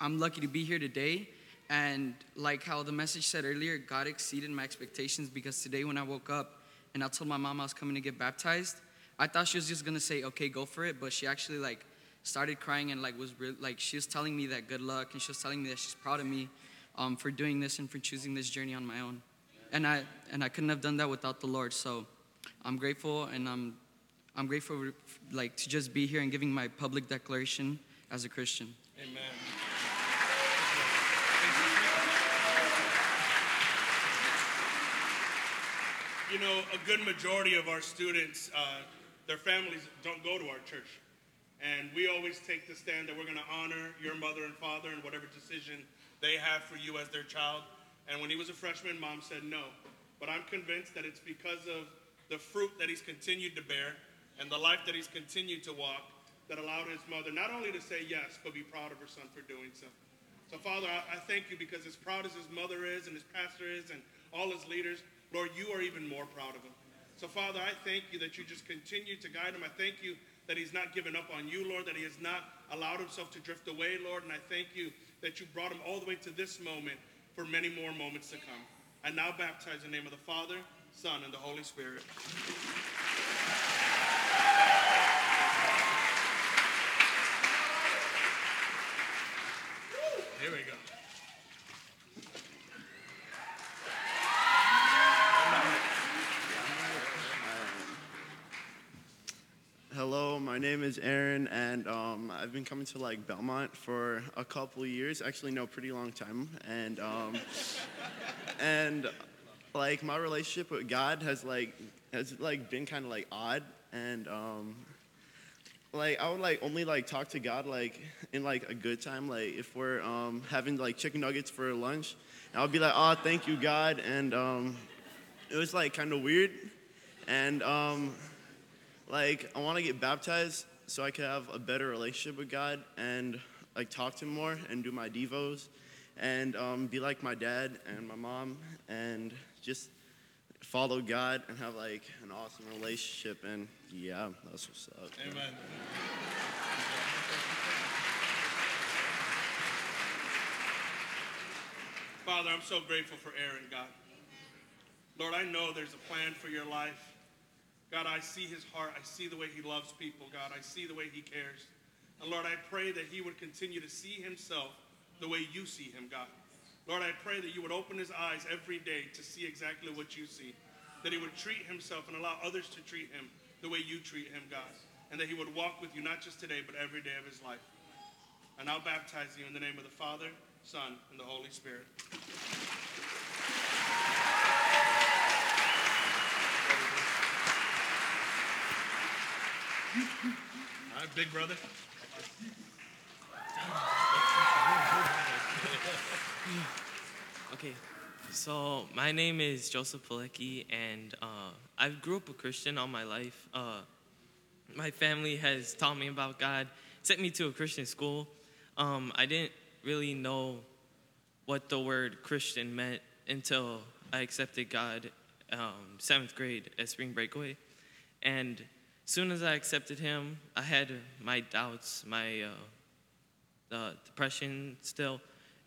I'm lucky to be here today. And like how the message said earlier, God exceeded my expectations because today when I woke up and I told my mom I was coming to get baptized, I thought she was just gonna say, "Okay, go for it," but she actually like started crying and like was re- like she was telling me that good luck and she was telling me that she's proud of me um, for doing this and for choosing this journey on my own. And I and I couldn't have done that without the Lord. So I'm grateful and I'm I'm grateful like to just be here and giving my public declaration as a Christian. Amen. You know, a good majority of our students, uh, their families don't go to our church. And we always take the stand that we're going to honor your mother and father and whatever decision they have for you as their child. And when he was a freshman, mom said no. But I'm convinced that it's because of the fruit that he's continued to bear and the life that he's continued to walk that allowed his mother not only to say yes, but be proud of her son for doing so. So, Father, I, I thank you because as proud as his mother is and his pastor is and all his leaders, Lord, you are even more proud of him. So, Father, I thank you that you just continue to guide him. I thank you that he's not given up on you, Lord, that he has not allowed himself to drift away, Lord. And I thank you that you brought him all the way to this moment for many more moments to come. I now baptize in the name of the Father, Son, and the Holy Spirit. Here we go. Hello, my name is Aaron, and um, I've been coming to like Belmont for a couple years. Actually, no, pretty long time. And um, and like my relationship with God has like has like been kind of like odd, and um, like I would like only like talk to God like in like a good time, like if we're um, having like chicken nuggets for lunch, and I'll be like, oh, thank you, God, and um, it was like kind of weird, and um, like I want to get baptized so I can have a better relationship with God and like talk to Him more and do my devos and um, be like my dad and my mom and just follow God and have like an awesome relationship and yeah, that's what's up. Amen. Father, I'm so grateful for Aaron, God. Lord, I know there's a plan for your life. God, I see his heart. I see the way he loves people, God. I see the way he cares. And Lord, I pray that he would continue to see himself the way you see him, God. Lord, I pray that you would open his eyes every day to see exactly what you see. That he would treat himself and allow others to treat him the way you treat him, God. and that he would walk with you not just today, but every day of his life. And I'll baptize you in the name of the Father, Son, and the Holy Spirit. All right, big brother. Okay, so my name is Joseph Pilecki, and uh, I grew up a Christian all my life. Uh, my family has taught me about God, sent me to a Christian school. Um, I didn't really know what the word Christian meant until I accepted God um, seventh grade at spring breakaway. And soon as I accepted Him, I had my doubts, my uh, uh, depression still.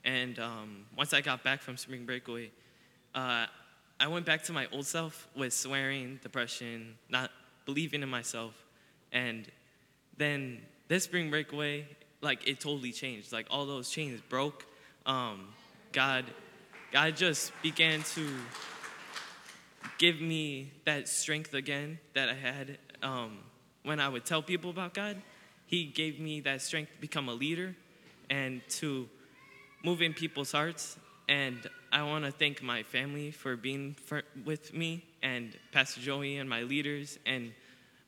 And um, once I got back from spring breakaway, uh, I went back to my old self with swearing, depression, not believing in myself. And then this spring breakaway, like it totally changed. Like all those chains broke. Um, God, God just began to give me that strength again that I had um, when I would tell people about God. He gave me that strength to become a leader and to move in people's hearts. And I want to thank my family for being for, with me and Pastor Joey and my leaders and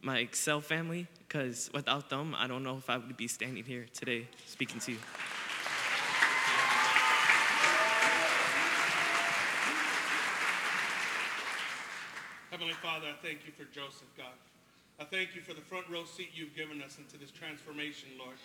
my Excel family because without them, I don't know if I would be standing here today speaking to you. Heavenly Father, I thank you for Joseph, God. I thank you for the front row seat you've given us into this transformation, Lord.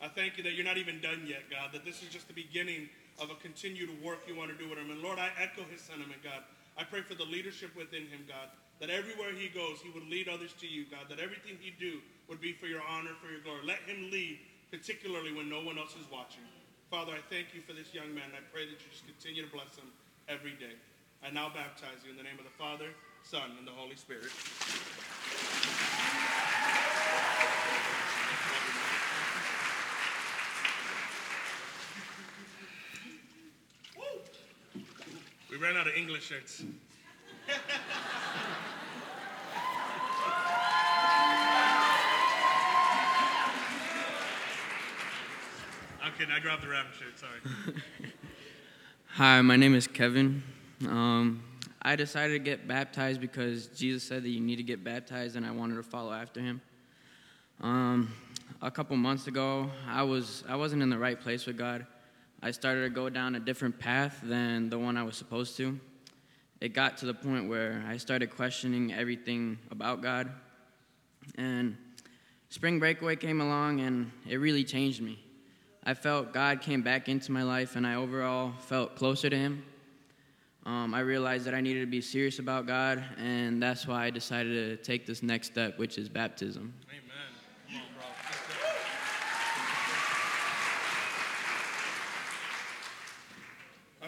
I thank you that you're not even done yet, God, that this is just the beginning of a continued work you want to do with him. And Lord, I echo his sentiment, God. I pray for the leadership within him, God, that everywhere he goes, he would lead others to you, God, that everything he do would be for your honor, for your glory. Let him lead, particularly when no one else is watching. Father, I thank you for this young man. I pray that you just continue to bless him every day. I now baptize you in the name of the Father, Son, and the Holy Spirit. We ran out of English shirts. I'm kidding. I grabbed the rabbit shirt. Sorry. Hi, my name is Kevin. Um, I decided to get baptized because Jesus said that you need to get baptized, and I wanted to follow after him. Um, a couple months ago, I was I wasn't in the right place with God. I started to go down a different path than the one I was supposed to. It got to the point where I started questioning everything about God. And spring breakaway came along, and it really changed me. I felt God came back into my life, and I overall felt closer to Him. Um, I realized that I needed to be serious about God, and that's why I decided to take this next step, which is baptism.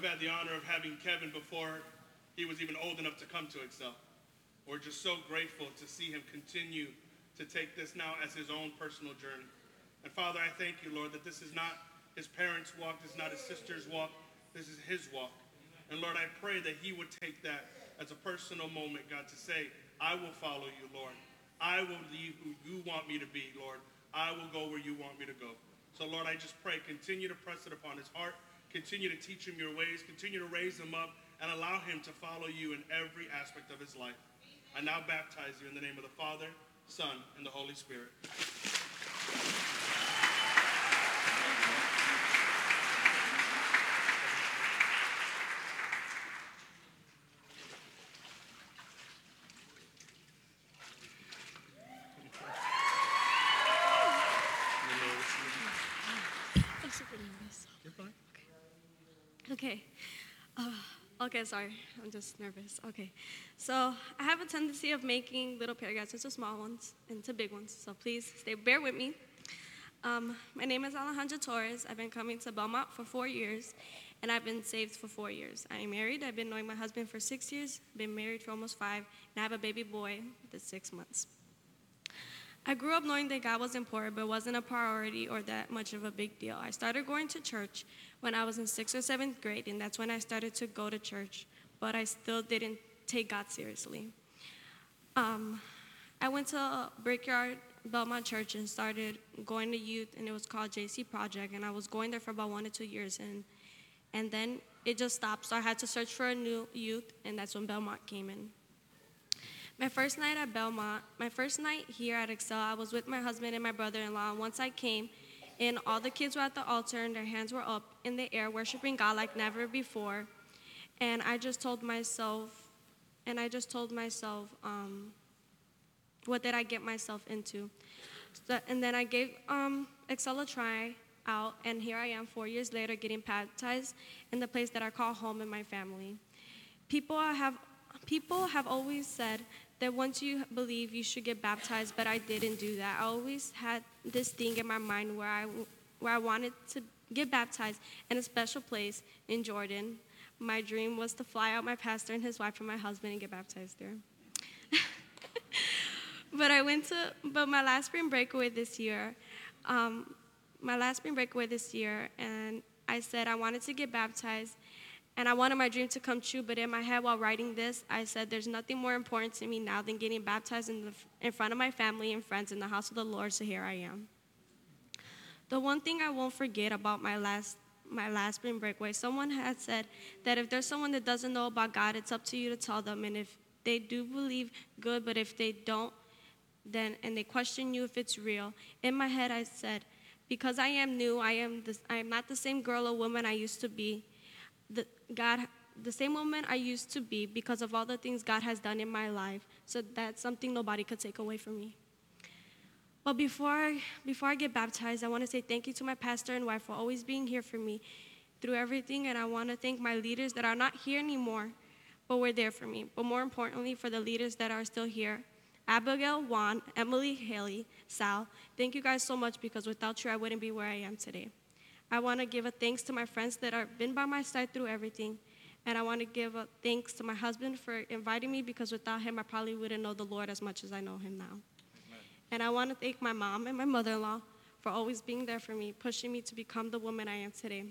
I've had the honor of having Kevin before he was even old enough to come to Excel. We're just so grateful to see him continue to take this now as his own personal journey. And Father, I thank you, Lord, that this is not his parents' walk, this is not his sister's walk, this is his walk. And Lord, I pray that he would take that as a personal moment, God, to say, I will follow you, Lord. I will be who you want me to be, Lord. I will go where you want me to go. So, Lord, I just pray, continue to press it upon his heart Continue to teach him your ways. Continue to raise him up and allow him to follow you in every aspect of his life. I now baptize you in the name of the Father, Son, and the Holy Spirit. Okay. Uh, okay, sorry. I'm just nervous. Okay. So I have a tendency of making little paragraphs into small ones, into big ones. So please stay, bear with me. Um, my name is Alejandra Torres. I've been coming to Belmont for four years, and I've been saved for four years. I am married. I've been knowing my husband for six years, been married for almost five, and I have a baby boy that's six months. I grew up knowing that God was important, but wasn't a priority or that much of a big deal. I started going to church when I was in sixth or seventh grade, and that's when I started to go to church, but I still didn't take God seriously. Um, I went to Brickyard Belmont Church and started going to youth, and it was called JC Project, and I was going there for about one or two years, and and then it just stopped. So I had to search for a new youth, and that's when Belmont came in. My first night at Belmont, my first night here at Excel, I was with my husband and my brother-in-law. And once I came, and all the kids were at the altar, and their hands were up in the air, worshiping God like never before. And I just told myself, and I just told myself, um, what did I get myself into? So, and then I gave um, Excel a try out, and here I am four years later getting baptized in the place that I call home in my family. People have, people have always said that once you believe, you should get baptized, but I didn't do that. I always had this thing in my mind where I, where I wanted to get baptized in a special place in Jordan. My dream was to fly out my pastor and his wife and my husband and get baptized there. but I went to, but my last spring breakaway this year, um, my last spring breakaway this year, and I said I wanted to get baptized, and I wanted my dream to come true. But in my head, while writing this, I said, "There's nothing more important to me now than getting baptized in, the, in front of my family and friends in the house of the Lord." So here I am. The one thing I won't forget about my last my last spring breakaway, someone had said that if there's someone that doesn't know about God, it's up to you to tell them, and if they do believe, good. But if they don't, then and they question you if it's real. In my head, I said, because I am new, I am this, I am not the same girl or woman I used to be. The, God, the same woman I used to be because of all the things God has done in my life. So that's something nobody could take away from me. But before I, before I get baptized, I want to say thank you to my pastor and wife for always being here for me through everything. And I want to thank my leaders that are not here anymore, but were there for me. But more importantly, for the leaders that are still here Abigail, Juan, Emily, Haley, Sal. Thank you guys so much because without you, I wouldn't be where I am today. I want to give a thanks to my friends that have been by my side through everything. And I want to give a thanks to my husband for inviting me because without him, I probably wouldn't know the Lord as much as I know him now. Amen. And I want to thank my mom and my mother in law for always being there for me, pushing me to become the woman I am today.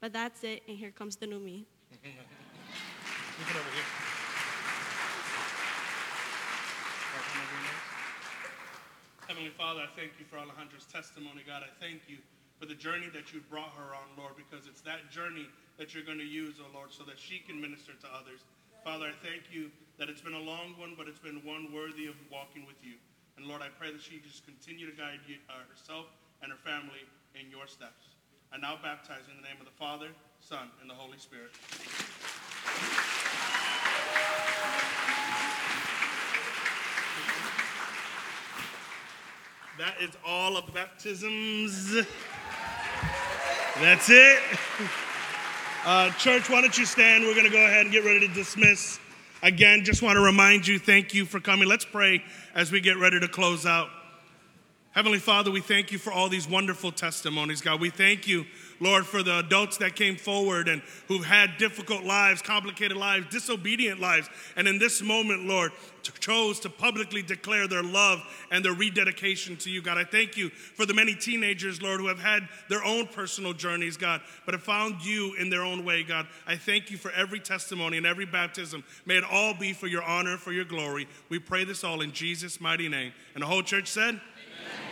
But that's it, and here comes the new me. Heavenly Father, I thank you for Alejandra's testimony, God. I thank you for the journey that you've brought her on, Lord, because it's that journey that you're going to use, oh Lord, so that she can minister to others. Father, I thank you that it's been a long one, but it's been one worthy of walking with you. And Lord, I pray that she just continue to guide you, uh, herself and her family in your steps. I now baptize in the name of the Father, Son, and the Holy Spirit. That is all of the baptisms. That's it. Uh, church, why don't you stand? We're going to go ahead and get ready to dismiss. Again, just want to remind you, thank you for coming. Let's pray as we get ready to close out. Heavenly Father, we thank you for all these wonderful testimonies, God. We thank you Lord, for the adults that came forward and who've had difficult lives, complicated lives, disobedient lives, and in this moment, Lord, chose to publicly declare their love and their rededication to you, God. I thank you for the many teenagers, Lord, who have had their own personal journeys, God, but have found you in their own way, God. I thank you for every testimony and every baptism. May it all be for your honor, for your glory. We pray this all in Jesus' mighty name. And the whole church said,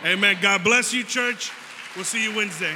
Amen. Amen. God bless you, church. We'll see you Wednesday.